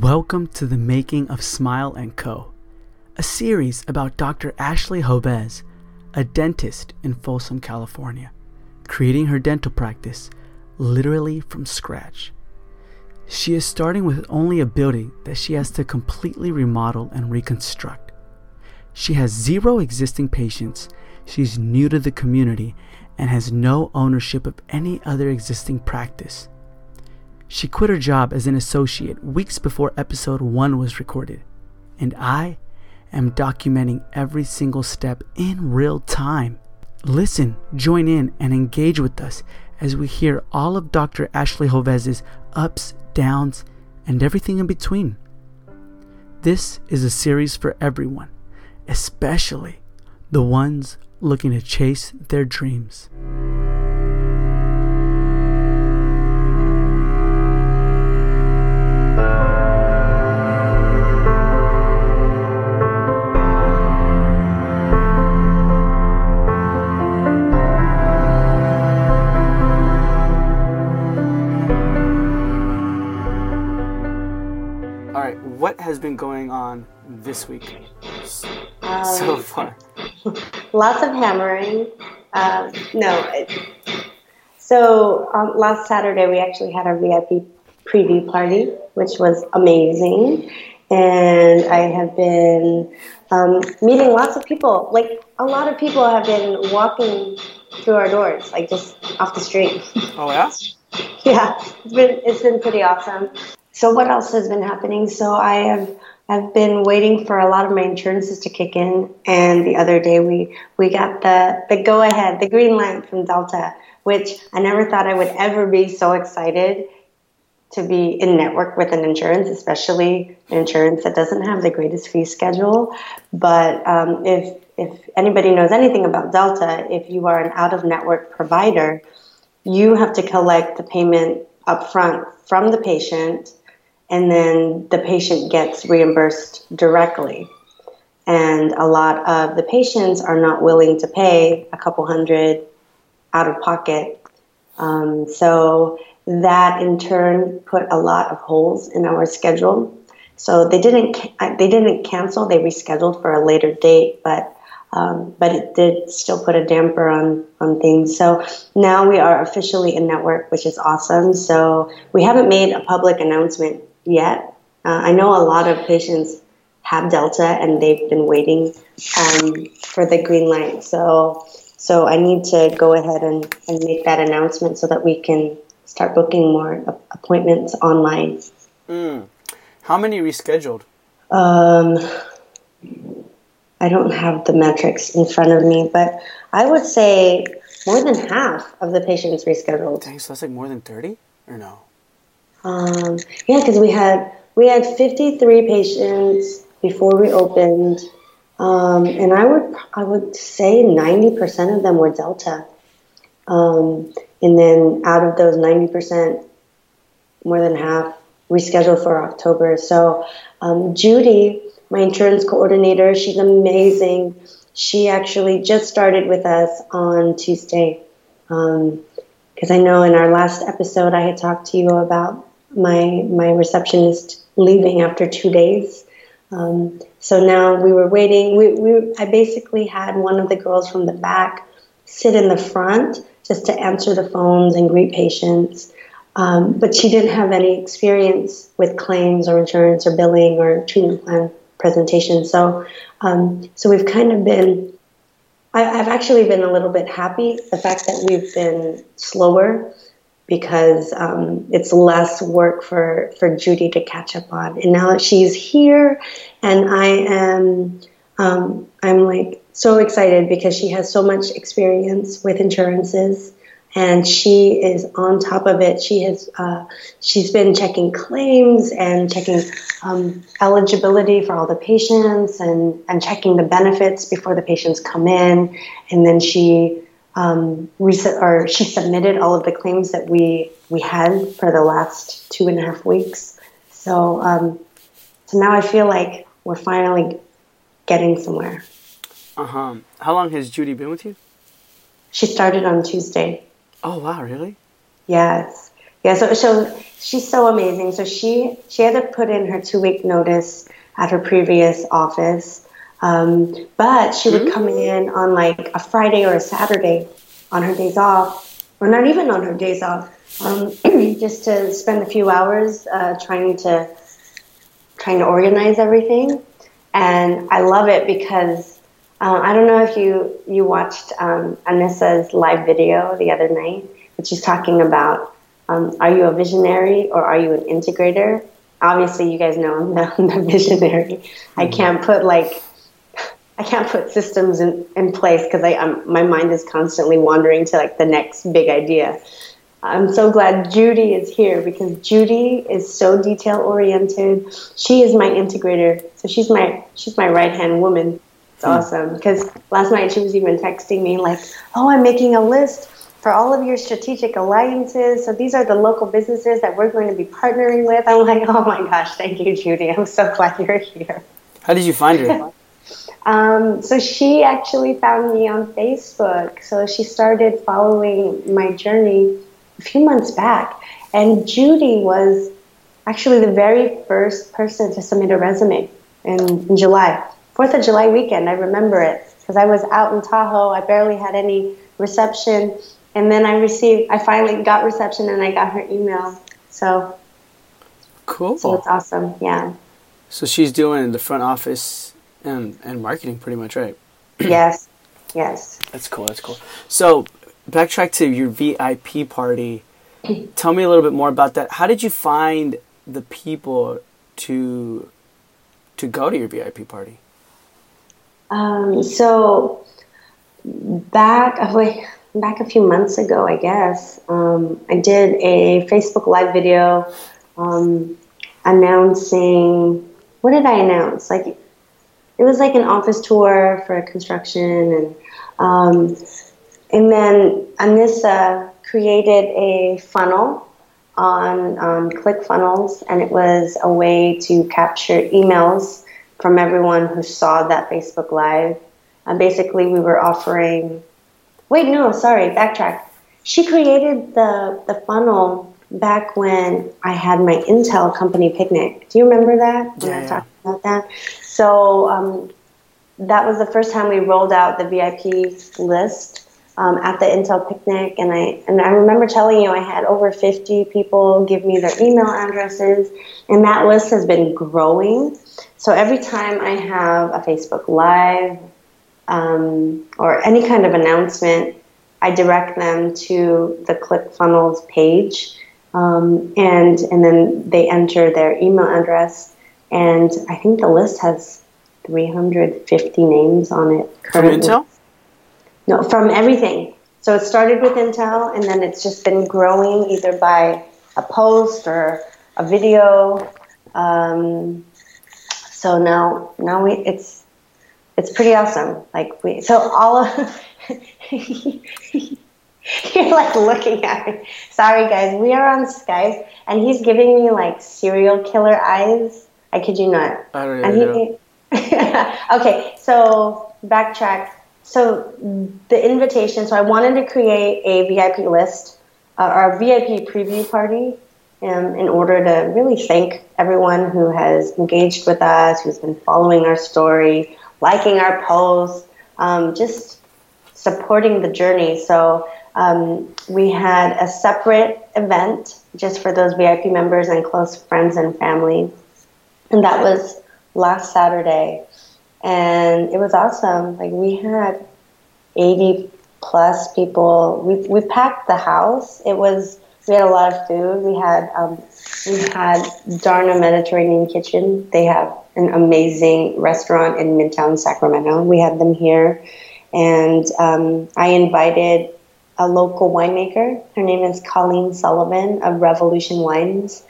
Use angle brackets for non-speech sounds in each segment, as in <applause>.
Welcome to the making of Smile & Co., a series about Dr. Ashley Joves, a dentist in Folsom, California, creating her dental practice literally from scratch. She is starting with only a building that she has to completely remodel and reconstruct. She has zero existing patients, she's new to the community, and has no ownership of any other existing practice. She quit her job as an associate weeks before episode 1 was recorded, and I am documenting every single step in real time. Listen, join in, and engage with us as we hear all of Dr. Ashley Joves's ups, downs, and everything in between. This is a series for everyone, especially the ones looking to chase their dreams. Has been going on this week Um, so far? Lots of hammering. Um, no. It, so um, last Saturday we actually had our VIP preview party, which was amazing. And I have been um, meeting lots of people. Like a lot of people have been walking through our doors, like just off the street. Oh yeah? <laughs> yeah, it's been it's been pretty awesome. So what else has been happening? So I have I've been waiting for a lot of my insurances to kick in, and the other day we we got the the go ahead, the green light from Delta, which I never thought I would ever be so excited to be in network with an insurance, especially an insurance that doesn't have the greatest fee schedule. But um, if if anybody knows anything about Delta, if you are an out of network provider, you have to collect the payment upfront from the patient, and then the patient gets reimbursed directly. And a lot of the patients are not willing to pay a couple hundred out of pocket. Um, so that in turn put a lot of holes in our schedule. So they didn't they didn't cancel; they rescheduled for a later date, but um, but it did still put a damper on on things. So now we are officially in network, which is awesome. So we haven't made a public announcement yet. Uh, I know a lot of patients have Delta and they've been waiting um, for the green light. So so I need to go ahead and, and make that announcement so that we can start booking more appointments online. Mm. How many rescheduled? Um, I don't have the metrics in front of me, but I would say more than half of the patients rescheduled. Dang, so that's like more than 30? Or no? Um, yeah, because we had we had 53 patients before we opened, um, and I would I would say 90% of them were Delta, um, and then out of those 90%, more than half rescheduled for October. So um, Judy, my insurance coordinator, she's amazing. She actually just started with us on Tuesday. Because I know in our last episode I had talked to you about my my receptionist leaving after two days. Um, so now we were waiting. We, we I basically had one of the girls from the back sit in the front just to answer the phones and greet patients. Um, but she didn't have any experience with claims or insurance or billing or treatment plan presentation. So, um, so we've kind of been. I, I've actually been a little bit happy the fact that we've been slower because um, it's less work for for Judy to catch up on. And now that she's here, and I am, um, I'm like so excited because she has so much experience with insurances and she is on top of it. She has uh, she's been checking claims and checking um, eligibility for all the patients and and checking the benefits before the patients come in, and then she um, reset or she submitted all of the claims that we we had for the last two and a half weeks. So um, so now I feel like we're finally getting somewhere. Uh huh. How long has Judy been with you? She started on Tuesday. Oh wow, really? Yes. yeah. So so she's so amazing. So she she had to put in her two week notice at her previous office, um, but she would come in on like a Friday or a Saturday on her days off, or not even on her days off, um, <clears throat> just to spend a few hours uh, trying to trying to organize everything. And I love it because uh, I don't know if you you watched um, Anissa's live video the other night, but she's talking about um, are you a visionary or are you an integrator? Obviously, you guys know I'm the, I'm the <laughs> visionary. Mm-hmm. I can't put like I can't put systems in, in place because I I'm, my mind is constantly wandering to like the next big idea. I'm so glad Judy is here because Judy is so detail oriented. She is my integrator, so she's my she's my right hand woman. It's hmm. awesome because last night she was even texting me like, "Oh, I'm making a list for all of your strategic alliances. So these are the local businesses that we're going to be partnering with." I'm like, "Oh my gosh, thank you, Judy. I'm so glad you're here." How did you find her? <laughs> Um, so she actually found me on Facebook. So she started following my journey a few months back. And Judy was actually the very first person to submit a resume in, in July. Fourth of July weekend, I remember it because I was out in Tahoe. I barely had any reception. And then I received, I finally got reception and I got her email. So cool. So it's awesome. Yeah. So she's doing the front office and, and marketing pretty much, right? <clears throat> yes. Yes. That's cool. That's cool. So backtrack to your VIP party. <clears throat> Tell me a little bit more about that. How did you find the people to to go to your VIP party? Um, so back uh, wait, back a few months ago, I guess um, I did a Facebook Live video um, announcing. What did I announce? Like it was like an office tour for construction and um, and then Anissa created a funnel on um, ClickFunnels, and it was a way to capture emails from everyone who saw that Facebook Live. And basically, we were offering. Wait, no, sorry, backtrack. She created the the funnel back when I had my Intel company picnic. Do you remember that? When yeah, I talked about that. So um, that was the first time we rolled out the VIP list um, at the Intel picnic, and I and I remember telling you I had over 50 people give me their email addresses, and that list has been growing. So every time I have a Facebook Live um, or any kind of announcement, I direct them to the ClickFunnels page, um, and and then they enter their email address, and I think the list has 350 names on it currently. From Intel? No, from everything. So it started with Intel, and then it's just been growing either by a post or a video. Um, so now, now we it's it's pretty awesome. Like we, so all of <laughs> you're like looking at me. Sorry, guys, we are on Skype, and he's giving me like serial killer eyes. I kid you not. I don't even know. <laughs> okay, so backtrack so the invitation. So I wanted to create a VIP list uh, or a VIP preview party um, in order to really thank everyone who has engaged with us, who's been following our story, liking our posts, um, just supporting the journey. So um, we had a separate event just for those VIP members and close friends and family, and that was last Saturday and it was awesome. Like we had 80 plus people. We we packed the house. It was we had a lot of food. We had um, we had Darna Mediterranean Kitchen. They have an amazing restaurant in Midtown Sacramento. We had them here, and um, I invited a local winemaker. Her name is Colleen Sullivan of Revolution Wines.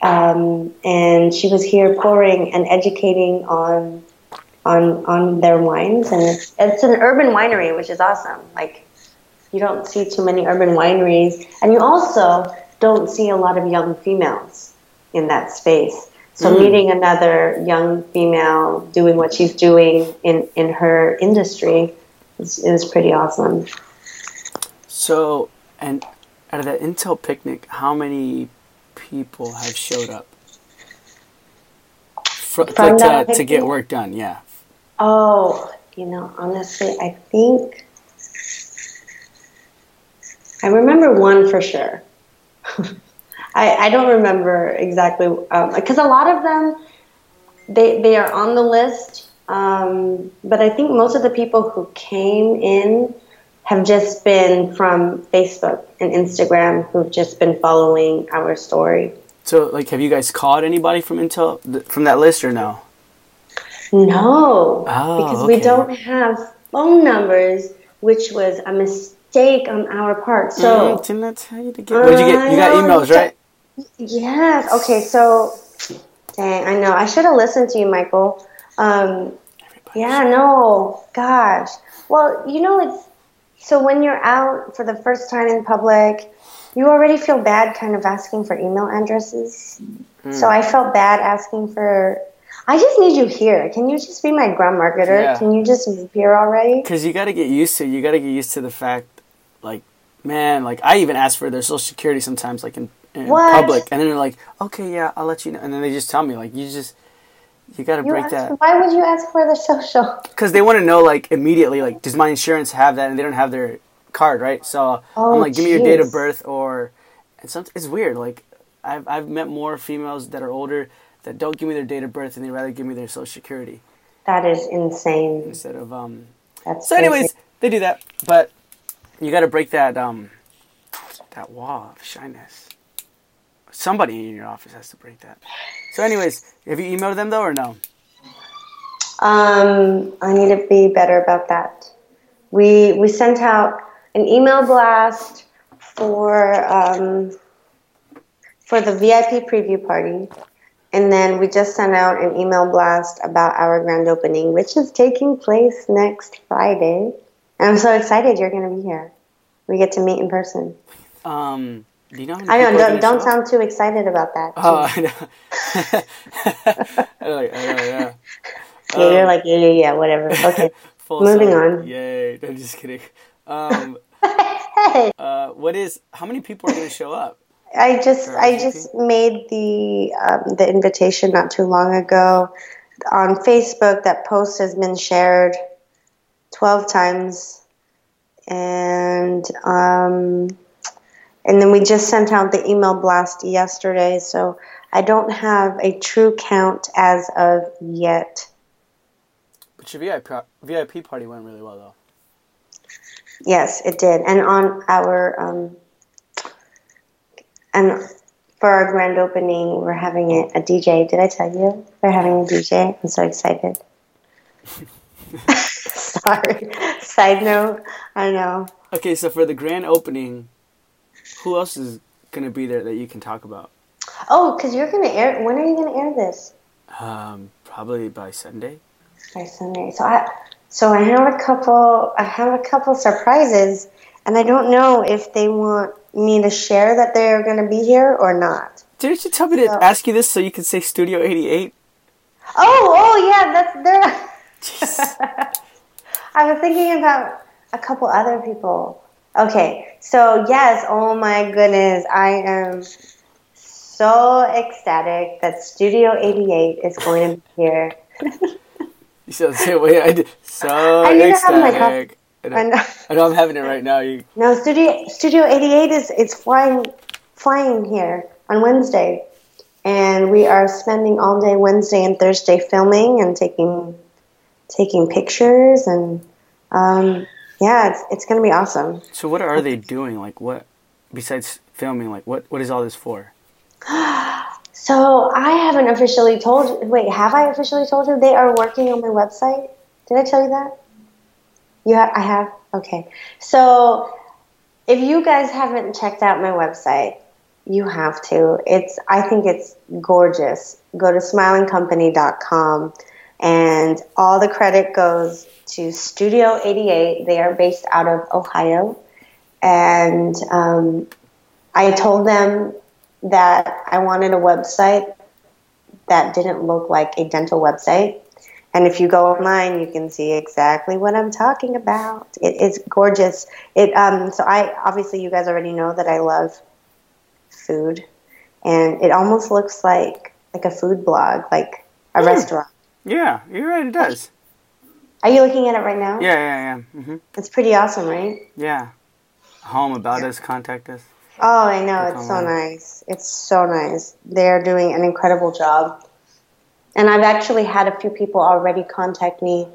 Um, and she was here pouring and educating on on on their wines, and it's it's an urban winery, which is awesome. Like you don't see too many urban wineries, and you also don't see a lot of young females in that space. So mm. meeting another young female doing what she's doing in in her industry is, is pretty awesome. So and out of that Intel picnic, how many people have showed up for, to, to, to get work done? Yeah. Oh, you know, honestly, I think I remember one for sure. <laughs> I, I don't remember exactly because a lot of them they they are on the list, um, but I think most of the people who came in have just been from Facebook and Instagram who've just been following our story. So, like, have you guys called anybody from Intel th- from that list or no? No, Oh, because we don't have phone numbers, which was a mistake on our part. So. Mm, didn't I tell you to get? What did you get? You got emails, right? Yes. Okay. So, dang, I know. I should have listened to you, Michael. Um, yeah. No. Gosh. Well, you know, it's so when you're out for the first time in public, you already feel bad, kind of asking for email addresses. Hmm. So I felt bad asking for. I just need you here. Can you just be my grand marketer? Yeah. Can you just move here already? Because you got to get used to. You got to get used to the fact, like, man, like I even ask for their social security sometimes, like in, in public, and then they're like, okay, yeah, I'll let you know, and then they just tell me, like, you just, you got to break asked- that. Why would you ask for the social? because they want to know like immediately like does my insurance have that and they don't have their card right so Oh, i'm like give me your date of birth or and some it's weird like I've, I've met more females that are older that don't give me their date of birth and they rather give me their social security That is insane. instead of um That's so anyways crazy. they do that but you got to break that um that wall of shyness somebody in your office has to break that so anyways have you emailed them though or no Um, I need to be better about that. We we sent out an email blast for um, for the VIP preview party, and then we just sent out an email blast about our grand opening, which is taking place next Friday. And I'm so excited you're going to be here. We get to meet in person. um you know I know. Don't, don't sound too excited about that. Oh, I know. <laughs> I know, I know, yeah. yeah, <laughs> you're um, like yeah, yeah, yeah, whatever. <laughs> Okay. Moving on. Yay! I'm just kidding. Um, uh, what is? How many people are going to show up? I just I just made the um, the invitation not too long ago on Facebook. That post has been shared twelve times, and um, and then we just sent out the email blast yesterday. So I don't have a true count as of yet. But your VIP VIP party went really well though. Yes, it did, and on our um, and for our grand opening, we're having a, a DJ. Did I tell you we're having a DJ? I'm so excited. <laughs> <laughs> Sorry. Side note. I know. Okay, so for the grand opening, who else is going to be there that you can talk about? Oh, because you're gonna air. When are you gonna air this? Um, probably by Sunday. By Sunday. So I. So I have a couple. I have a couple surprises, and I don't know if they want me to share that they're gonna be here or not. Didn't you tell me to ask you this so you could say Studio 88? Oh, oh yeah, that's there. <laughs> I was thinking about a couple other people. Okay, so yes, oh my goodness, I am so ecstatic that Studio 88 is going to be here. you sound the same way I did. So I need to have my ecstatic. I, I know. know. I know I'm having it right now. You, No, Studio Studio 88 is is flying flying here on Wednesday, and we are spending all day Wednesday and Thursday filming and taking taking pictures and um, yeah, it's it's gonna be awesome. so what are they doing? Like what besides filming? Like what what is all this for? <gasps> So I haven't officially told. Wait, have I officially told you they are working on my website? Did I tell you that? You ha- I have. Okay. So if you guys haven't checked out my website, you have to. It's. I think it's gorgeous. Go to smilingcompany.com, and all the credit goes to Studio 88. They are based out of Ohio, and um, I told them that I wanted a website that didn't look like a dental website. And if you go online, you can see exactly what I'm talking about. It is gorgeous. It um, so I obviously you guys already know that I love food, and it almost looks like like a food blog, like a Hmm. restaurant. Yeah, you're right. It does. Are you looking at it right now? Yeah, yeah, yeah. hmm It's pretty awesome, right? Yeah. Home about us. Contact us. Oh, I know. It's so nice. It's so nice. They're doing an incredible job. And I've actually had a few people already contact me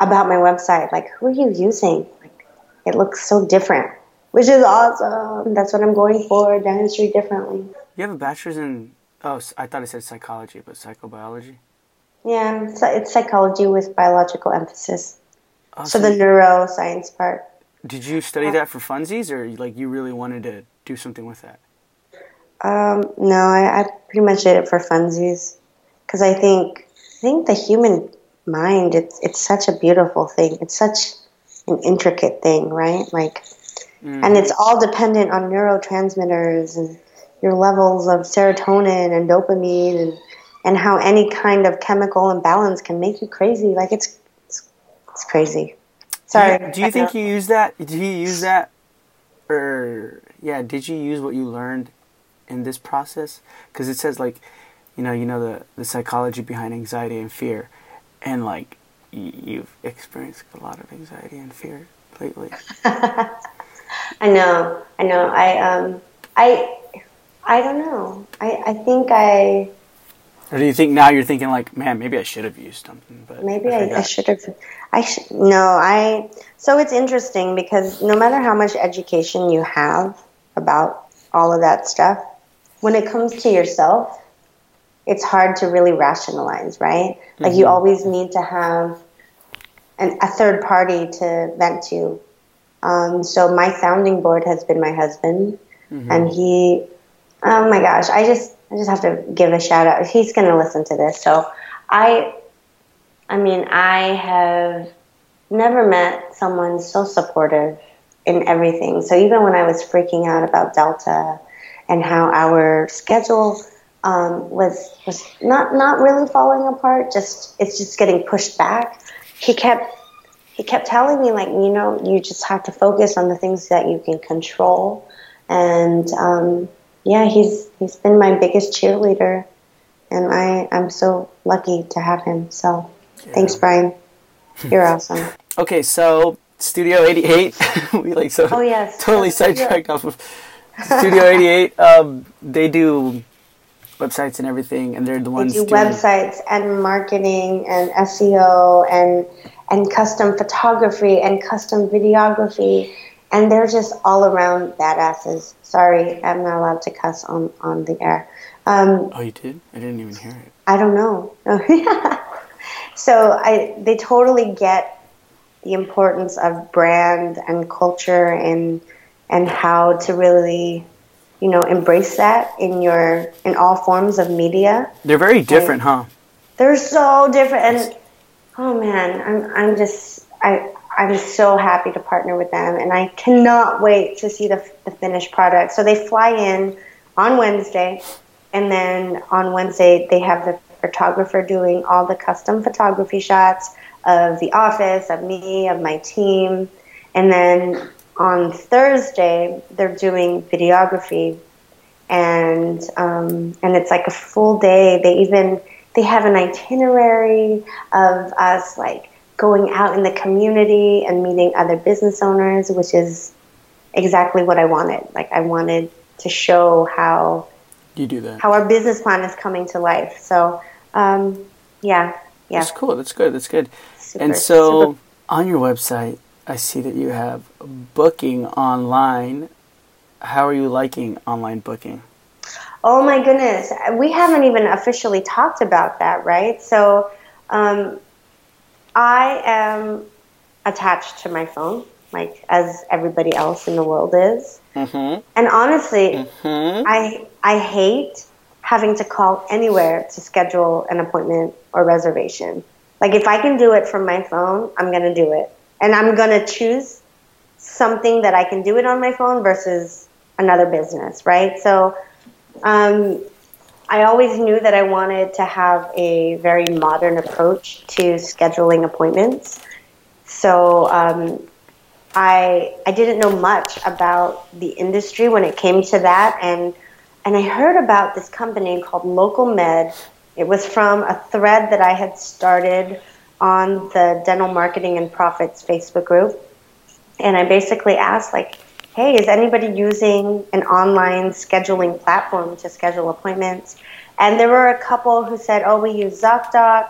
about my website. Like, who are you using? Like, it looks so different, which is awesome. That's what I'm going for dentistry differently. You have a bachelor's in. Oh, I thought it said psychology, but psychobiology. Yeah, so it's psychology with biological emphasis. Oh, So the neuroscience part. did you study that for funsies, or like you really wanted to do something with that? Um, no, I, I pretty much did it for funsies because I think I think the human mind it's it's such a beautiful thing. It's such an intricate thing, right? Like, and it's all dependent on neurotransmitters and your levels of serotonin and dopamine and and how any kind of chemical imbalance can make you crazy. Like it's it's, it's crazy. Sorry. Do you, do you think you use that? Do you use that, or yeah? Did you use what you learned in this process? Because it says like, you know, you know the the psychology behind anxiety and fear, and like y- you've experienced a lot of anxiety and fear lately. <laughs> I know, I know. I um, I, I don't know. I, I think I Or do you think now you're thinking like, man, maybe I should have used something, but maybe I, I forgot." should have. I should no. I so it's interesting because no matter how much education you have about all of that stuff, when it comes to yourself, it's hard to really rationalize, right? Like you always need to have an, a third party to vent to. Um, so my sounding board has been my husband, and he, oh my gosh, I just I just have to give a shout out. He's going to listen to this, so I, I mean, I have never met someone so supportive in everything. So even when I was freaking out about Delta and how our schedule um, was was not not really falling apart, just it's just getting pushed back. He kept he kept telling me like you know you just have to focus on the things that you can control, and um, yeah, he's he's been my biggest cheerleader, and I I'm so lucky to have him. So thanks, Brian. <laughs> You're awesome. Okay, so Studio 88, <laughs> we like so Oh, yes. <laughs> totally sidetracked off of Studio 88. Um, they do websites and everything, and they're the They ones do doing- websites and marketing and SEO and and custom photography and custom videography, and they're just all around badasses. Sorry, I'm not allowed to cuss on on the air. Um, Oh, you did? I didn't even hear it. I don't know. <laughs> so I they totally get the importance of brand and culture and and how to really you know embrace that in your in all forms of media. They're very different, huh? They're so different and oh man, I'm I'm just I I'm so happy to partner with them and I cannot wait to see the, the finished product. So they fly in on Wednesday and then on Wednesday they have the photographer doing all the custom photography shots of the office, of me, of my team. And then on Thursday they're doing videography and um, and it's like a full day. They even they have an itinerary of us like going out in the community and meeting other business owners, which is exactly what I wanted. Like I wanted to show how You do that. how our business plan is coming to life. So um, yeah, yeah, That's cool. That's good. That's good. super, and so super on your website, I see that you have booking online. How are you liking online booking? Oh my goodness. We haven't even officially talked about that, right? So um, I am attached to my phone, like as everybody else in the world is. Mm-hmm. And honestly, Hmm? I, I hate having to call anywhere to schedule an appointment or reservation. Like if I can do it from my phone, I'm going to do it. And I'm going to choose something that I can do it on my phone versus another business, right? So um, I always knew that I wanted to have a very modern approach to scheduling appointments. So um, I I didn't know much about the industry when it came to that, and and I heard about this company called Local Med. It was from a thread that I had started on the Dental Marketing and Profits Facebook group, and I basically asked like, "Hey, is anybody using an online scheduling platform to schedule appointments?" And there were a couple who said, "Oh, we use ZocDoc,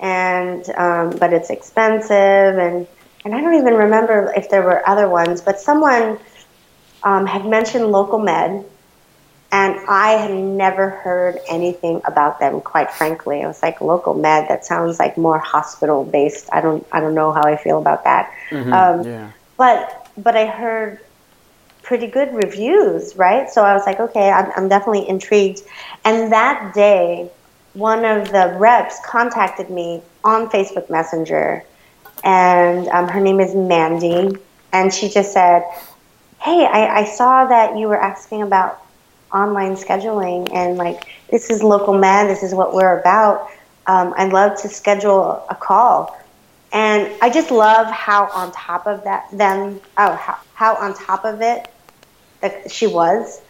and um, but it's expensive." And and I don't even remember if there were other ones, but someone um, had mentioned Local Med, and I had never heard anything about them. Quite frankly, I was like, Local Med. That sounds like more hospital based. I don't I don't know how I feel about that. Mm-hmm. Um, yeah. But but I heard pretty good reviews, right? So I was like, okay, I'm, I'm definitely intrigued. And that day, one of the reps contacted me on Facebook Messenger, and um, her name is Mandy, and she just said, "Hey, I, I saw that you were asking about online scheduling, and like this is local med, this is what we're about. Um, I'd love to schedule a call." And I just love how on top of that, them, oh, how, how on top of it that she was.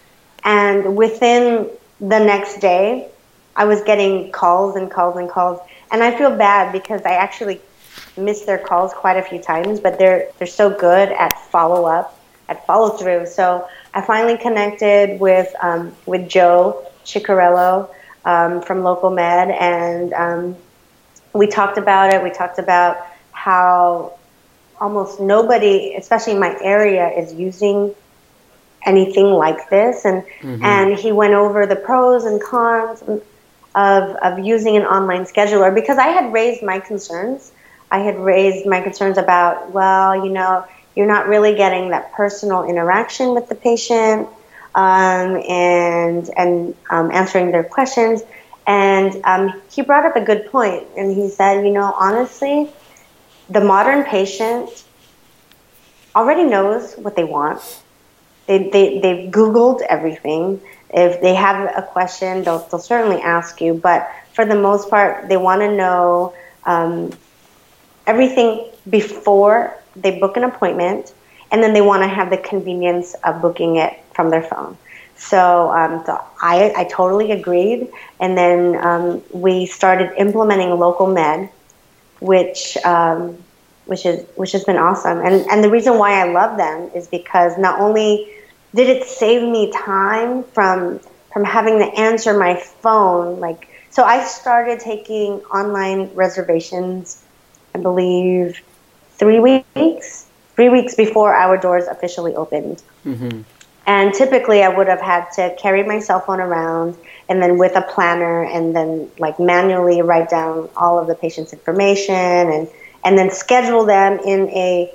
And within the next day, I was getting calls and calls and calls. And I feel bad because I actually missed their calls quite a few times, but they're they're so good at follow up, at follow through. So I finally connected with um, with Joe Ciccarello um, from Local Med, and um, we talked about it. We talked about how almost nobody, especially in my area, is using anything like this. And mm-hmm. and he went over the pros and cons of of using an online scheduler because I had raised my concerns. I had raised my concerns about well you know you're not really getting that personal interaction with the patient um, and and um, answering their questions. And um, he brought up a good point and he said you know honestly the modern patient already knows what they want they, they, they've Googled everything. If they have a question, they'll, they'll certainly ask you. But for the most part, they want to know um, everything before they book an appointment, and then they want to have the convenience of booking it from their phone. So, um, so I, I totally agreed. And then um, we started implementing local med, which um, which is which has been awesome. And and the reason why I love them is because not only did it save me time from from having to answer my phone like so I started taking online reservations I believe 3 weeks 3 weeks before our doors officially opened. Mm-hmm. And typically I would have had to carry my cell phone around and then with a planner and then like manually write down all of the patient's information and and then schedule them in a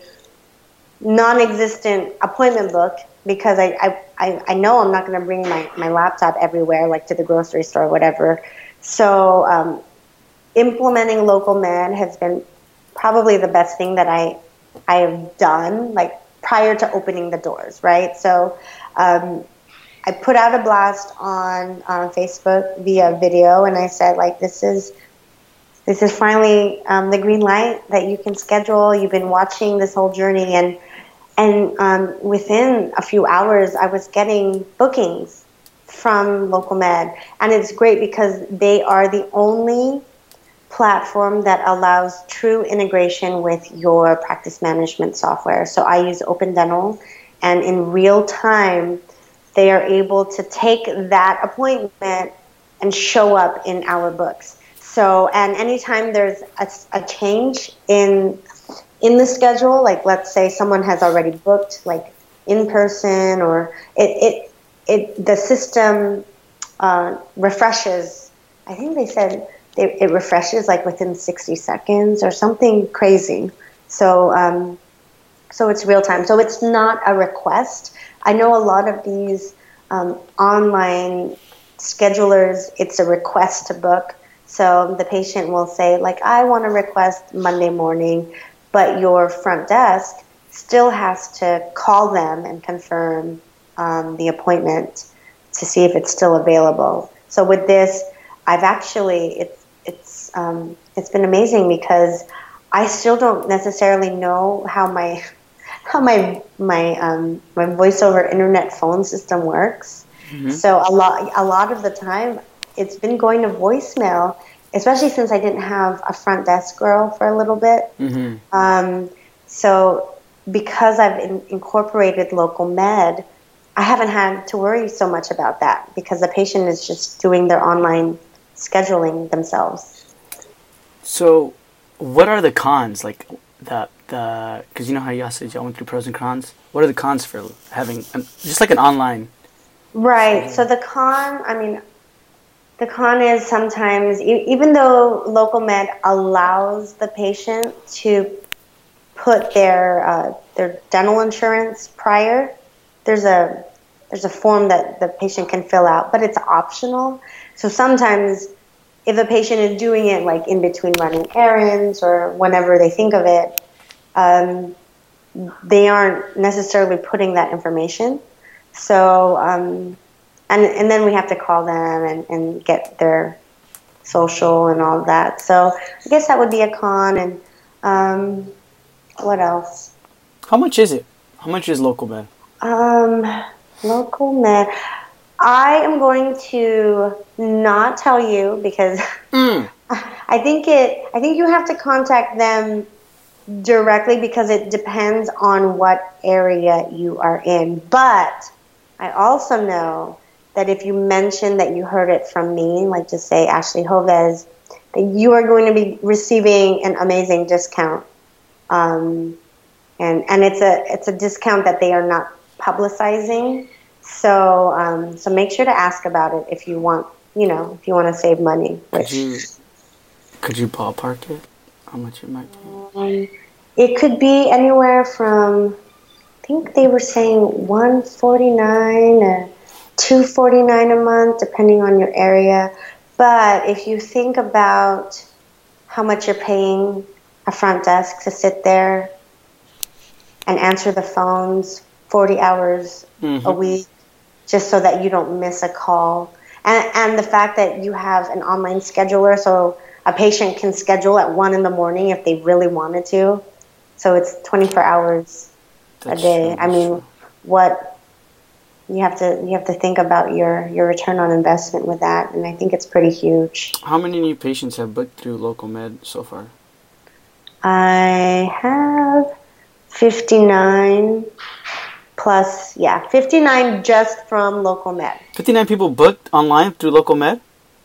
non-existent appointment book because I, I, I know I'm not going to bring my, my laptop everywhere, like to the grocery store or whatever. So um, implementing local med has been probably the best thing that I, I have done, like prior to opening the doors, right? So um, I put out a blast on, on Facebook via video, and I said, like, this is this is finally um, the green light that you can schedule. You've been watching this whole journey, and and um, within a few hours, I was getting bookings from Local Med. And it's great because they are the only platform that allows true integration with your practice management software. So I use Open Dental, and in real time, they are able to take that appointment and show up in our books. So, and anytime there's a, a change in in the schedule. Like let's say someone has already booked like in person or it, it, it the system uh, refreshes. I think they said it refreshes like within 60 seconds or something crazy. So, um, so it's real time. So it's not a request. I know a lot of these um, online schedulers, it's a request to book. So the patient will say, like, I want to request Monday morning but your front desk still has to call them and confirm um, the appointment to see if it's still available. So with this, I've actually it's it's um, it's been amazing because I still don't necessarily know how my <laughs> how my my um, my voiceover internet phone system works. Mm-hmm. So a lot a lot of the time, it's been going to voicemail, especially since I didn't have a front desk girl for a little bit. Mm-hmm. Um, so because I've in, incorporated local med, I haven't had to worry so much about that because the patient is just doing their online scheduling themselves. So, what are the cons? Like the the because you know how you also I went through pros and cons. What are the cons for having an, just like an online? Right. So the con, I mean, the con is sometimes even though local med allows the patient to put their uh, their dental insurance prior, there's a there's a form that the patient can fill out, but it's optional. So sometimes if a patient is doing it like in between running errands or whenever they think of it, um, they aren't necessarily putting that information. So, um, and, and then we have to call them and, and get their social and all that. So I guess that would be a con. And um, what else? How much is it? How much is local med? Um, local med. I am going to not tell you because <laughs> mm. I think it. I think you have to contact them directly because it depends on what area you are in. But I also know that if you mention that you heard it from me, like just say Ashley Joves, that you are going to be receiving an amazing discount. Um, and and it's a it's a discount that they are not publicizing. So um, so make sure to ask about it if you want you know if you want to save money. Which, could you could you ballpark it? How much it might be? Um, it could be anywhere from I think they were saying one forty nine or two forty nine a month, depending on your area. But if you think about how much you're paying a front desk to sit there and answer the phones 40 hours mm-hmm. a week just so that you don't miss a call. And, and the fact that you have an online scheduler so a patient can schedule at 1 in the morning if they really wanted to. So it's 24 hours That's a day. True. I mean, what you have to you have to think about your your return on investment with that and I think it's pretty huge. How many new patients have booked through local med so far? I have 59 plus, yeah, 59 just from local med. 59 people booked online through local med?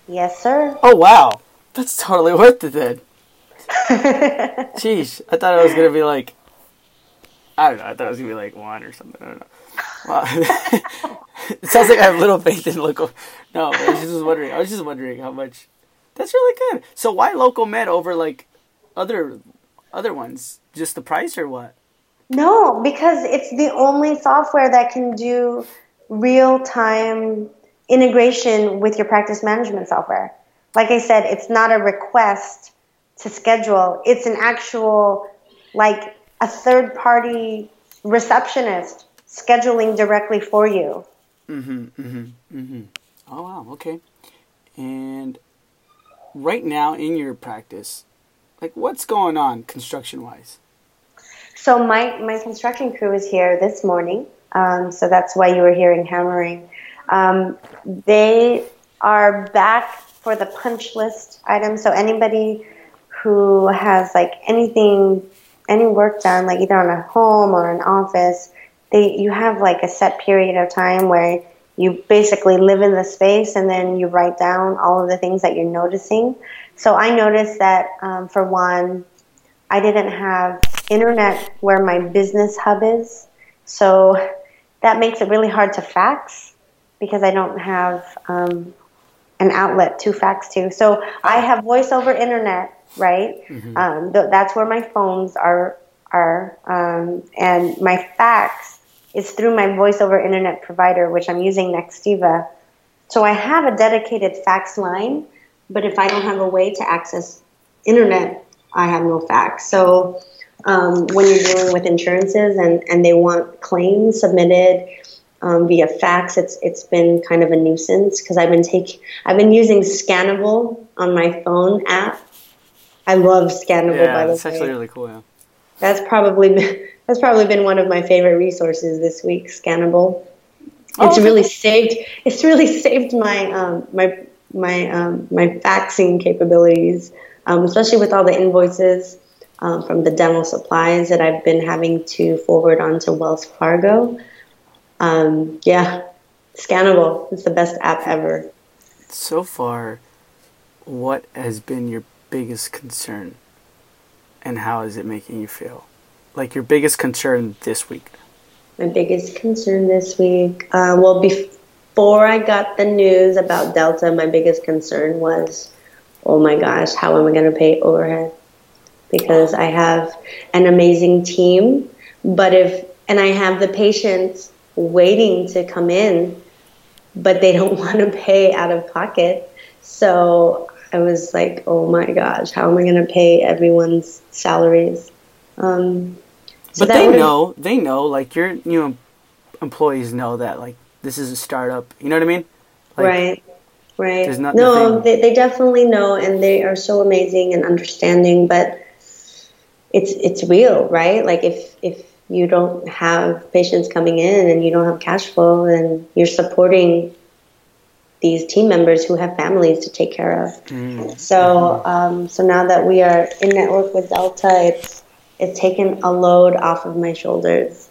Yes, sir. Oh, wow. That's totally <laughs> worth it then. <laughs> Jeez, I thought it was going to be like, I don't know, I thought it was going to be like one or something. I don't know. Wow. it <laughs> sounds like I have little faith in local. No, I was just wondering. I was just wondering how much. That's really good. So why local med over like other other ones? Just the price or what? No, because it's the only software that can do real time integration with your practice management software. Like I said, it's not a request to schedule, it's an actual, like a third party receptionist scheduling directly for you. Mm-hmm, mm-hmm, mm-hmm. Oh, wow, okay. And right now in your practice, like what's going on construction wise? So my, my construction crew is here this morning. Um, so that's why you were hearing hammering. Um, they are back for the punch list items. So anybody who has like anything, any work done, like either on a home or an office, they you have like a set period of time where you basically live in the space and then you write down all of the things that you're noticing. So I noticed that um, for one, I didn't have internet where my business hub is. So that makes it really hard to fax because I don't have um, an outlet to fax to. So I have voice over internet, right? Mm-hmm. Um, th- that's where my phones are are, um, and my fax is through my voice over internet provider, which I'm using Nextiva. So I have a dedicated fax line, but if I don't have a way to access internet, I have no fax. So um, when you're dealing with insurances and, and they want claims submitted um, via fax. It's it's been kind of a nuisance because I've been taking I've been using Scannable on my phone app. I love Scannable. Yeah, by the way. that's actually really cool. Yeah. That's probably that's probably been one of my favorite resources this week. Scannable. Oh, It's okay. really saved. It's really <laughs> saved my um, my my um, my faxing capabilities, um, especially with all the invoices um, from the dental supplies that I've been having to forward on to Wells Fargo. Um, yeah, Scannable. It's the best app ever. So far, what has been your biggest concern, and how is it making you feel? Like your biggest concern this week. My biggest concern this week. Uh, well, before I got the news about Delta, my biggest concern was, oh my gosh, how am I going to pay overhead? Because I have an amazing team, but if and I have the patients waiting to come in, but they don't <laughs> want to pay out of pocket. So I was like, oh my gosh, how am I going to pay everyone's salaries? Um, so but they know, they know, like your you know, employees know that like this is a startup. You know what I mean? Like, right right there's no they, they definitely know and they are so amazing and understanding but it's it's real right like if if you don't have patients coming in and you don't have cash flow then you're supporting these team members who have families to take care of Mm. so um, so now that we are in network with delta it's it's taken a load off of my shoulders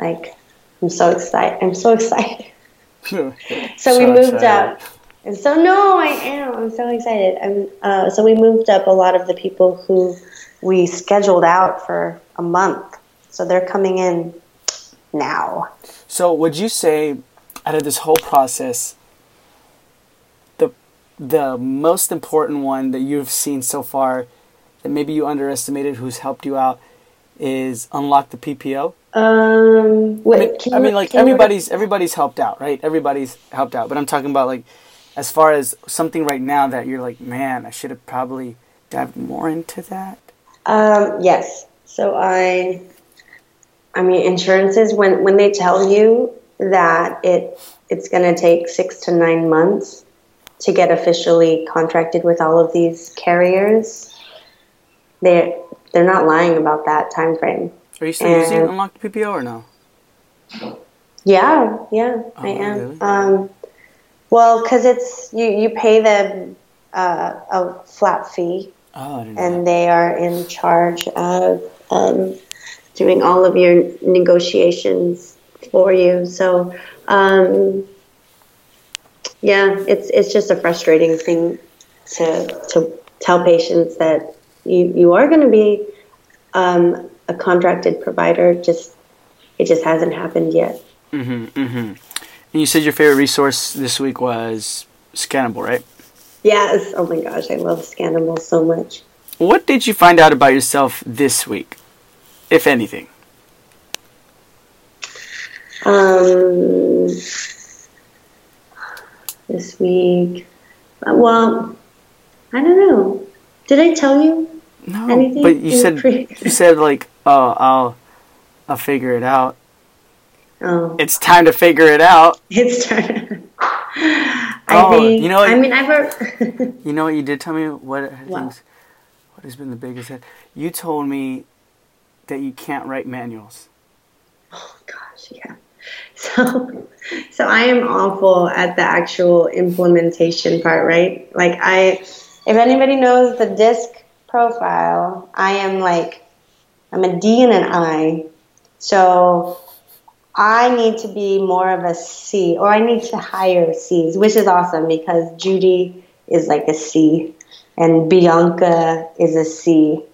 like i'm so excited i'm so excited <laughs> so, we moved excited. up. And so no, I am. I'm so excited. I'm uh, so we moved up a lot of the people who we scheduled out for a month. So they're coming in now. So would you say, out of this whole process, the the most important one that you've seen so far, that maybe you underestimated, who's helped you out, is unlock the PPO? Um, wait, I mean, can I mean, like everybody's everybody's helped out, right? Everybody's helped out, but I'm talking about like, as far as something right now that you're like, man, I should have probably dived more into that. Um, yes. So I, I mean, insurances when when they tell you that it it's going to take six to nine months to get officially contracted with all of these carriers, they they're not lying about that time frame. Are you still using And- unlock the PPO or no? Yeah, yeah, I Oh, am. really? Um, well, because it's you you pay them uh, a flat fee Oh, I didn't know. and they are in charge of um, doing all of your negotiations for you. So, um, yeah, it's it's just a frustrating thing to to tell patients that you you are going to be um, a contracted provider. Just it just hasn't happened yet. Mm-hmm, mm-hmm. And you said your favorite resource this week was Scannable, right? Yes. Oh my gosh, I love Scannable so much. What did you find out about yourself this week, if anything? Um, this week. Well, I don't know. Did I tell you? No, Anything but you said pre- you said like, oh, I'll, I'll figure it out. Oh, It's time to figure it out. it's time. <laughs> I Oh, think. you know what- I mean, I've heard. <laughs> You know what you did tell me? What I think- What? what has been the biggest hit? You told me that you can't write manuals. oh gosh, yeah. <laughs> So, so I am awful at the actual implementation part, right? Like I, if anybody knows the disc profile, I am like, I'm a D and an I. So I need to be more of a C, or I need to hire C's, which is awesome because Judy is like a C, and Bianca is a C.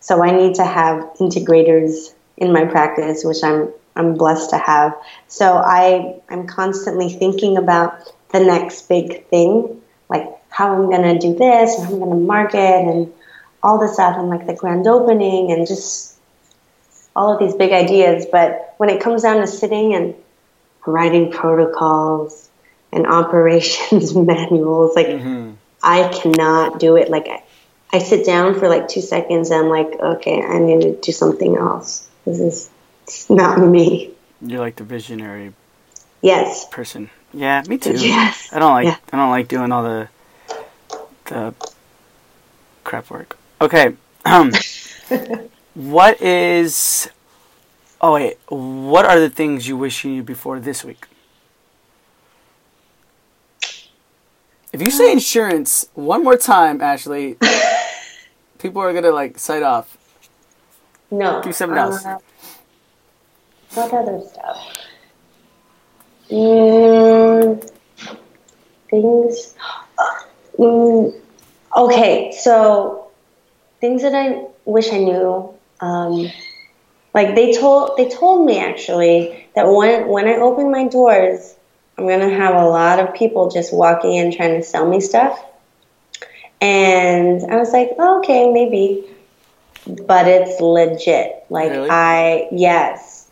So I need to have integrators in my practice, which I'm I'm blessed to have. So I I'm constantly thinking about the next big thing, like how I'm gonna do this, and how I'm gonna market, and all this stuff, and like the grand opening, and just all of these big ideas. But when it comes down to sitting and writing protocols and <laughs> operations <laughs> manuals, like Mm-hmm. I cannot do it. Like I, I sit down for like two seconds and I'm like, okay, I need to do something else. This is it's <laughs> not me. You're like the visionary Yes. person. Yeah, me too. Yes. I don't like Yeah. I don't like doing all the the crap work. Okay. Um <laughs> what is Oh wait, what are the things you wish you knew before this week? If you say insurance one more time, Ashley, <laughs> people are gonna like sight off. No. Do something else. Uh, what other stuff? Mm, things. <gasps> Mm, okay, so things that I wish I knew. Um, like they told they told me actually that when when I open my doors, I'm gonna have a lot of people just walking in trying to sell me stuff. And I was like, oh, okay, maybe but it's legit. Like Really? I yes.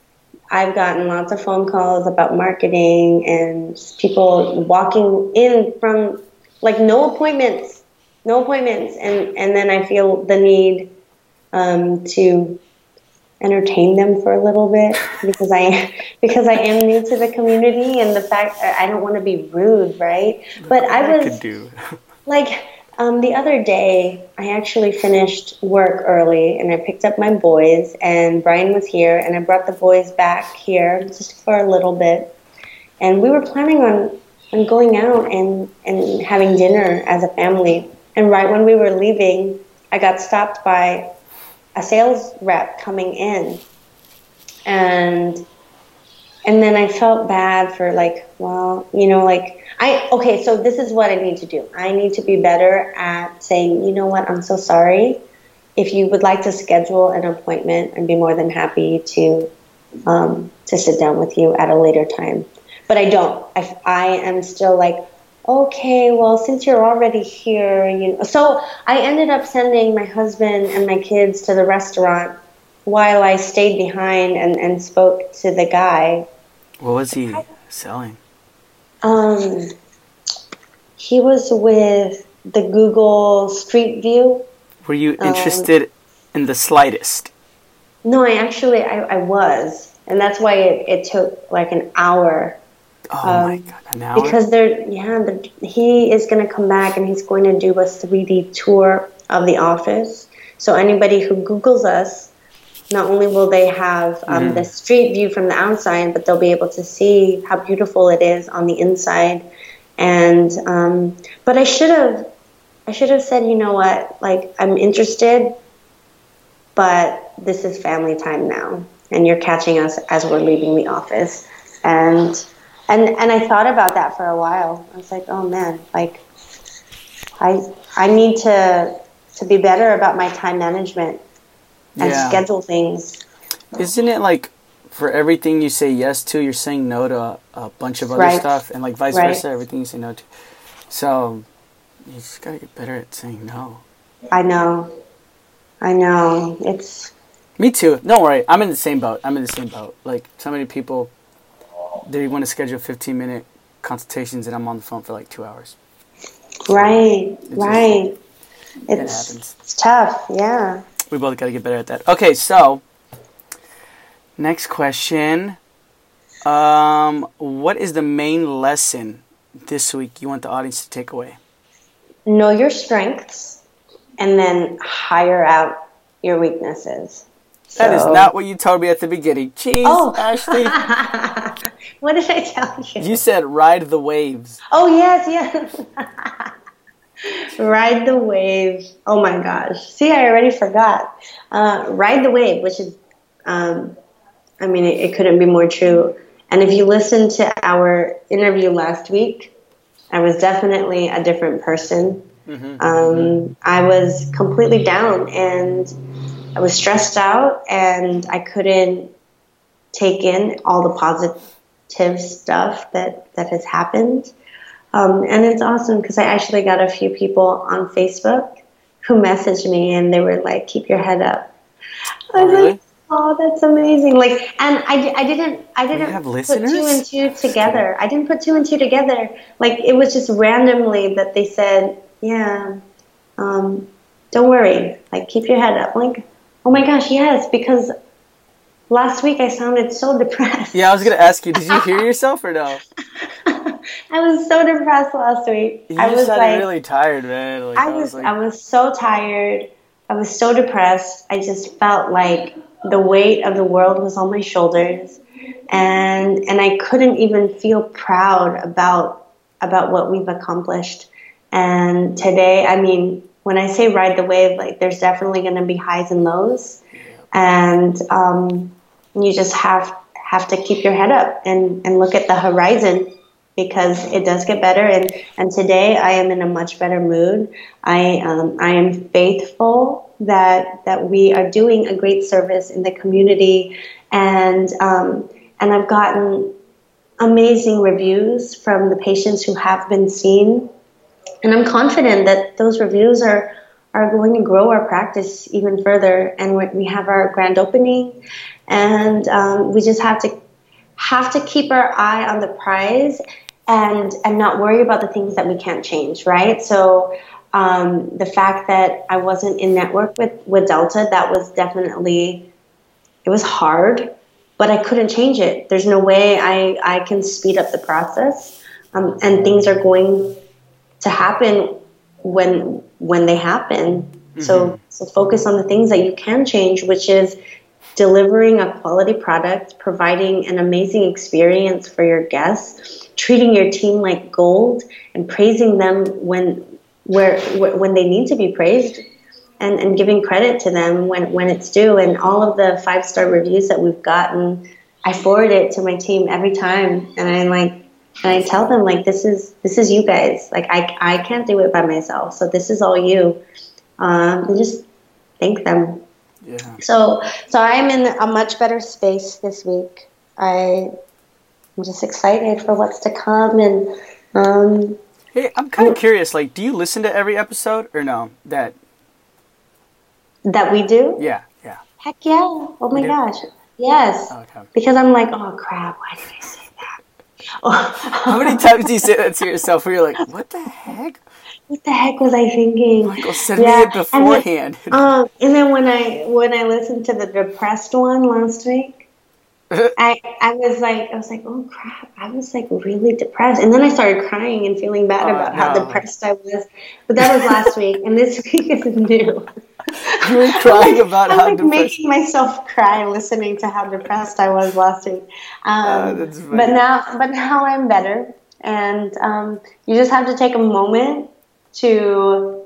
I've gotten lots of phone calls about marketing and people walking in from like no appointments, no appointments, and and then I feel the need um, to entertain them for a little bit because I <laughs> because I am new to the community and the fact that I don't want to be rude, right? But I was do. <laughs> like um, the other day, I actually finished work early and I picked up my boys, and Brian was here, and I brought the boys back here just for a little bit. And we were planning on, on going out and, and having dinner as a family. And right when we were leaving, I got stopped by a sales rep coming in. And and then I felt bad for like, well, you know, like I okay, so this is what I need to do. I need to be better at saying, you know what, I'm so sorry. If you would like to schedule an appointment, I'd be more than happy to um, to sit down with you at a later time. But I don't. I, I am still like, okay, well, since you're already here, you know. So I ended up sending my husband and my kids to the restaurant while I stayed behind and, and spoke to the guy What was he selling? Um, he was with the Google Street View. Were you Um, interested in the slightest? No, I actually I, I was, and that's why it, it took like an hour Oh my um, god, an hour? because they're yeah the, he is going to come back and he's going to do a 3D tour of the office. So anybody who Google's us, not only will they have um, Mhm. the street view from the outside, but they'll be able to see how beautiful it is on the inside. And um, but I should have I should have said, you know what, like I'm interested, but this is family time now, and you're catching us as we're leaving the office, and and and I thought about that for a while. I was like, oh man, like I I need to to be better about my time management and Yeah. schedule things. Isn't it like for everything you say yes to, you're saying no to a, a bunch of other Right. stuff, and like vice Right. versa, everything you say no to. So you just gotta get better at saying no. I know, I know. It's Me too. Don't worry, I'm in the same boat. I'm in the same boat. Like so many people, they want to schedule 15 minute consultations, and I'm on the phone for like two hours. right, just- right. It It's happens. it's tough. Yeah. We both got to get better at that. Okay, so next question. Um, what is the main lesson this week you want the audience to take away? know your strengths and then hire out your weaknesses. That is So- not what you told me at the beginning. Jeez, Oh. Ashley. <laughs> what did I tell you? You said ride the waves. Oh yes, yes. <laughs> ride the wave. Oh my gosh. See, I already forgot. Uh, ride the wave, which is, um, I mean, it, it couldn't be more true. And if you listen to our interview last week, I was definitely a different person. Um, I was completely down and I was stressed out and I couldn't take in all the positive stuff that, that has happened. Um, and it's awesome because I actually got a few people on Facebook who messaged me and they were like, keep your head up. I was really? like, oh, that's amazing. Like, and I, I didn't, I didn't put listeners? two and two together. I didn't put two and two together. Like, it was just randomly that they said, yeah, um, don't worry. Like, keep your head up. Like, oh my gosh, yes, because last week I sounded so depressed. Yeah, I was gonna ask you, did you hear <laughs> yourself or no? I was so depressed last week. You I just was sounded like, really tired, man. Like, I was like, I was so tired. I was so depressed. I just felt like the weight of the world was on my shoulders, and and I couldn't even feel proud about about what we've accomplished. And today, I mean, when I say ride the wave, like there's definitely going to be highs and lows, and um, you just have have to keep your head up and and look at the horizon because it does get better. And, and today I am in a much better mood. I, um, I am faithful that, that we are doing a great service in the community. And, um, and I've gotten amazing reviews from the patients who have been seen. And I'm confident that those reviews are, are going to grow our practice even further. And we have our grand opening, and um, we just have to have to keep our eye on the prize and and not worry about the things that we can't change right? So um, the fact that i wasn't in network with with delta that was definitely it was hard but i couldn't change it. There's no way i i can speed up the process. Um, and things are going to happen when when they happen mm-hmm. so so focus on the things that you can change which is delivering a quality product, providing an amazing experience for your guests, treating your team like gold, and praising them when where, when they need to be praised, and, and giving credit to them when, when it's due. And all of the five star reviews that we've gotten, I forward it to my team every time, and I'm like, and I tell them like, this is this is you guys. Like I I can't do it by myself, so this is all you. Um, and just thank them yeah. So, so I'm in a much better space this week. I, I'm just excited for what's to come, and um, hey, I'm kind of curious. Like, do you listen to every episode or no? That that we do? Yeah, yeah. Heck yeah! Oh my gosh, yes. Okay. Because I'm like, oh crap! Why did I say that? How many times do you say that to yourself? Where you're like, what the heck? what the heck was I thinking? Michael sent yeah. me it beforehand. And then, um, and then when I when I listened to the depressed one last week, <laughs> I I was like I was like oh crap I was like really depressed and then I started crying and feeling bad oh, about no. how depressed I was. But that was last week, and this <laughs> week is new. <laughs> You were crying about I'm how like depressed. making myself cry listening to how depressed I was last week. Um, oh, but now, but now I'm better, and um, you just have to take a moment to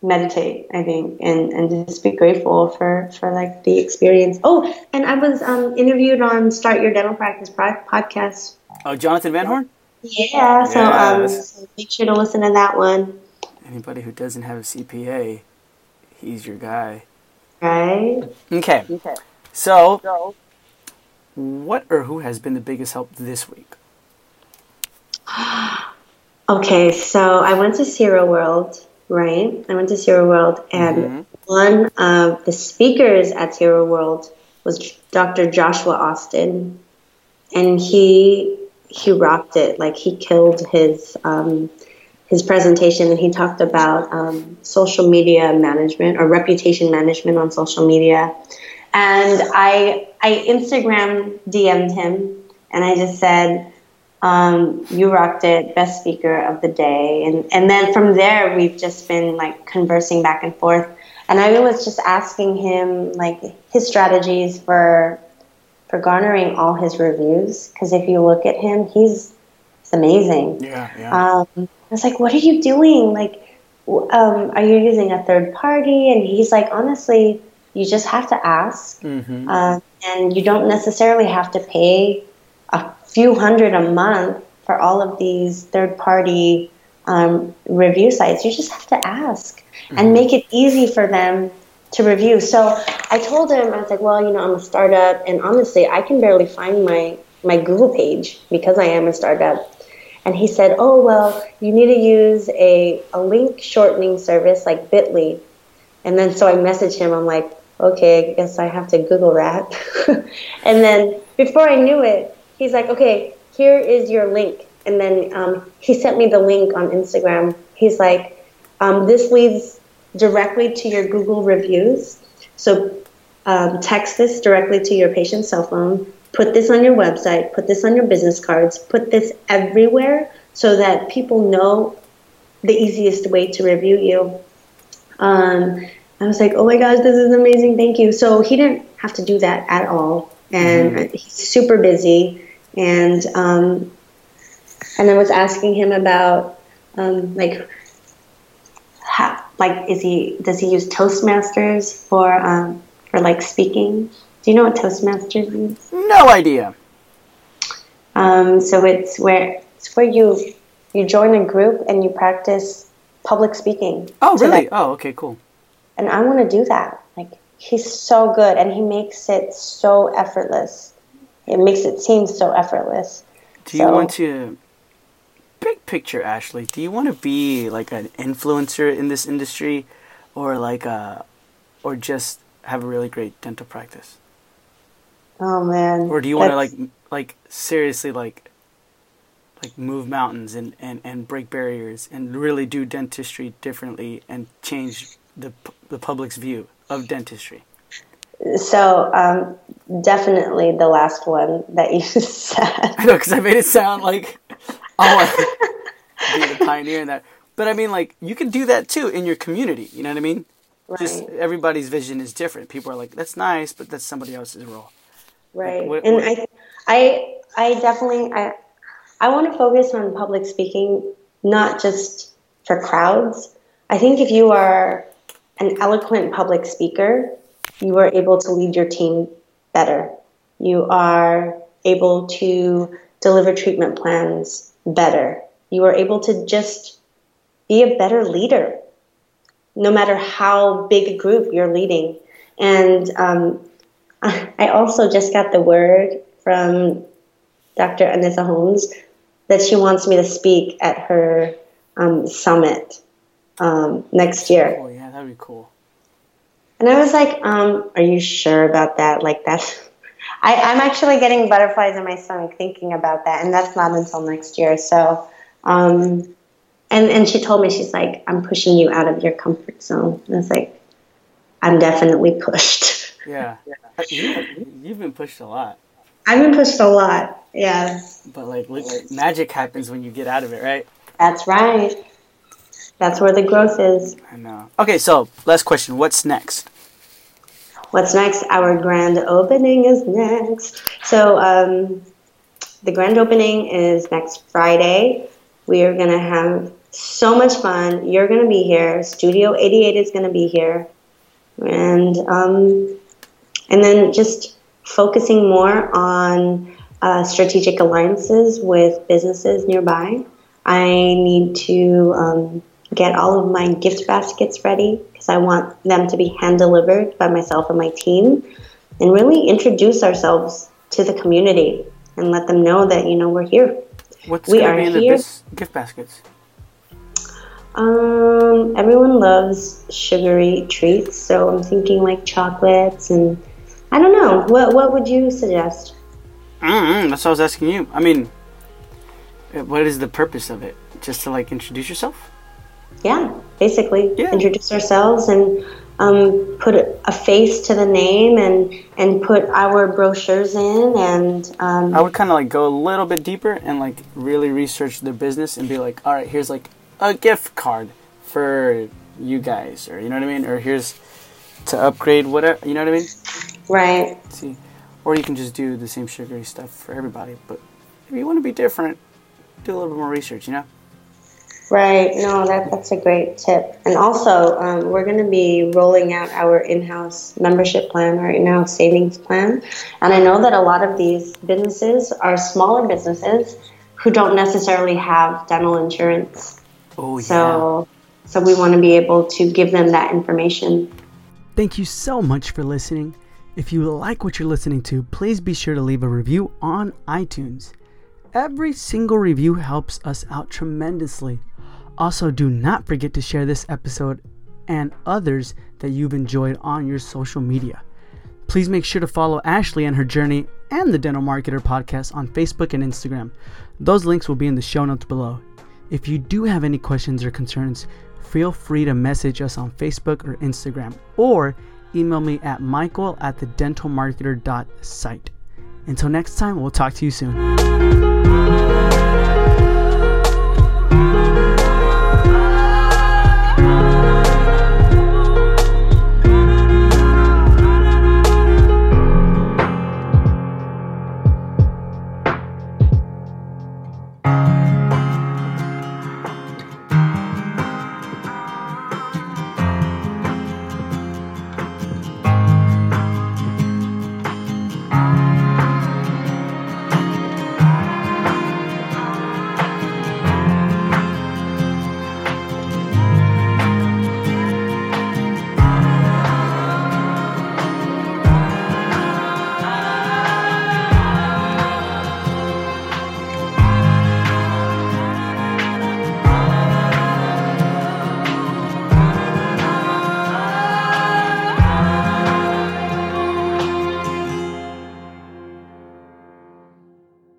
meditate i think and and just be grateful for for like the experience. Oh and i was um interviewed on start your dental practice podcast. Oh jonathan van horn? Yeah so um so make sure to listen to that one. Anybody who doesn't have a cpa he's your guy right okay okay so, so what or who has been the biggest help this week <gasps> Okay, so I went to Zero World, right? I went to Zero World, and mm-hmm. one of the speakers at Zero World was Dr. Joshua Austin, and he he rocked it. Like he killed his um, his presentation, and he talked about um, social media management or reputation management on social media. And I I Instagram DM'd him, and I just said um, you rocked it, best speaker of the day. And, and then from there, we've just been like conversing back and forth. And I was just asking him like his strategies for for garnering all his reviews. Because if you look at him, he's, he's amazing. Yeah, yeah. Um, I was like, what are you doing? Like, um, are you using a third party? And he's like, honestly, you just have to ask. Mm-hmm. Uh, and you don't necessarily have to pay a few hundred a month for all of these third party um, review sites. You just have to ask mm-hmm. and make it easy for them to review. So I told him, I was like, well, you know, I'm a startup, and honestly, I can barely find my, my Google page because I am a startup. And he said, oh, well, you need to use a, a link shortening service like Bitly. And then so I messaged him, I'm like, okay, I guess I have to Google that. <laughs> and then before I knew it, he's like, okay, here is your link. And then um, he sent me the link on Instagram. He's like, um, this leads directly to your Google reviews. So um, text this directly to your patient's cell phone, put this on your website, put this on your business cards, put this everywhere so that people know the easiest way to review you. Um, I was like, oh my gosh, this is amazing. Thank you. So he didn't have to do that at all. And mm-hmm. he's super busy. And, um, and I was asking him about, um, like, how, like, is he, does he use Toastmasters for, um, for like speaking? Do you know what Toastmasters is? No idea. Um, so it's where, it's where you, you join a group and you practice public speaking. Oh, really? That, oh, okay, cool and I want to do that. Like he's so good, and he makes it so effortless. It makes it seem so effortless. Do you so, want to? Big picture, Ashley. Do you want to be like an influencer in this industry, or like a, or just have a really great dental practice? Oh man. Or do you want to like like seriously like like move mountains and, and, and break barriers and really do dentistry differently and change the the public's view of dentistry? So um, definitely the last one that you <laughs> said. I know because I made it sound like I want to be the pioneer in that. But I mean, like you can do that too in your community. You know what I mean? Right. Just everybody's vision is different. People are like, "That's nice," but that's somebody else's role. Right. Like, what, and what? I, I, I definitely, I, I want to focus on public speaking, not just for crowds. I think if you are an eloquent public speaker, you are able to lead your team better. You are able to deliver treatment plans better. You are able to just be a better leader, no matter how big a group you're leading. And um, I also just got the word from Dr. Anissa Holmes that she wants me to speak at her um, summit um, next year. Oh, yeah, that'd be cool. And I was like, um, are you sure about that? Like that?" <laughs> I, I'm actually getting butterflies in my stomach thinking about that. And that's not until next year. So, um, and, and she told me, she's like, I'm pushing you out of your comfort zone. And I was like, I'm definitely pushed. <laughs> Yeah. You, you've been pushed a lot. I've been pushed a lot. Yeah. But like, look, magic happens when you get out of it, right? That's right. That's where the growth is. I know. Okay, so last question. What's next? What's next? Our grand opening is next. So um, the grand opening is next Friday. We are going to have so much fun. You're going to be here. Studio 88 is going to be here. And um, and then just focusing more on uh, strategic alliances with businesses nearby. I need to um, get all of my gift baskets ready because I want them to be hand delivered by myself and my team and really introduce ourselves to the community and let them know that you know we're here. What's we are be in here. the gift baskets? Um, everyone loves sugary treats, so I'm thinking like chocolates and I don't know. What what would you suggest? Mm-hmm, that's what I was asking you. I mean, what is the purpose of it? Just to like introduce yourself? yeah, basically yeah. introduce ourselves and um, put a face to the name and and put our brochures in and um, I would kind of like go a little bit deeper and like really research their business and be like, all right, here's like a gift card for you guys, or you know what I mean, or here's to upgrade whatever, you know what I mean? Right. See, or you can just do the same sugary stuff for everybody, but if you want to be different, do a little bit more research, you know. Right. No, that, that's a great tip. And also, um, we're going to be rolling out our in house membership plan right now, savings plan. And I know that a lot of these businesses are smaller businesses who don't necessarily have dental insurance. Oh, yeah. So, so we want to be able to give them that information. Thank you so much for listening. If you like what you're listening to, please be sure to leave a review on iTunes. Every single review helps us out tremendously. Also, do not forget to share this episode and others that you've enjoyed on your social media. Please make sure to follow Ashley and her journey and the Dental Marketer podcast on Facebook and Instagram. Those links will be in the show notes below. If you do have any questions or concerns, feel free to message us on Facebook or Instagram or email me at michael at the dentalmarketer.site. Until next time, we'll talk to you soon.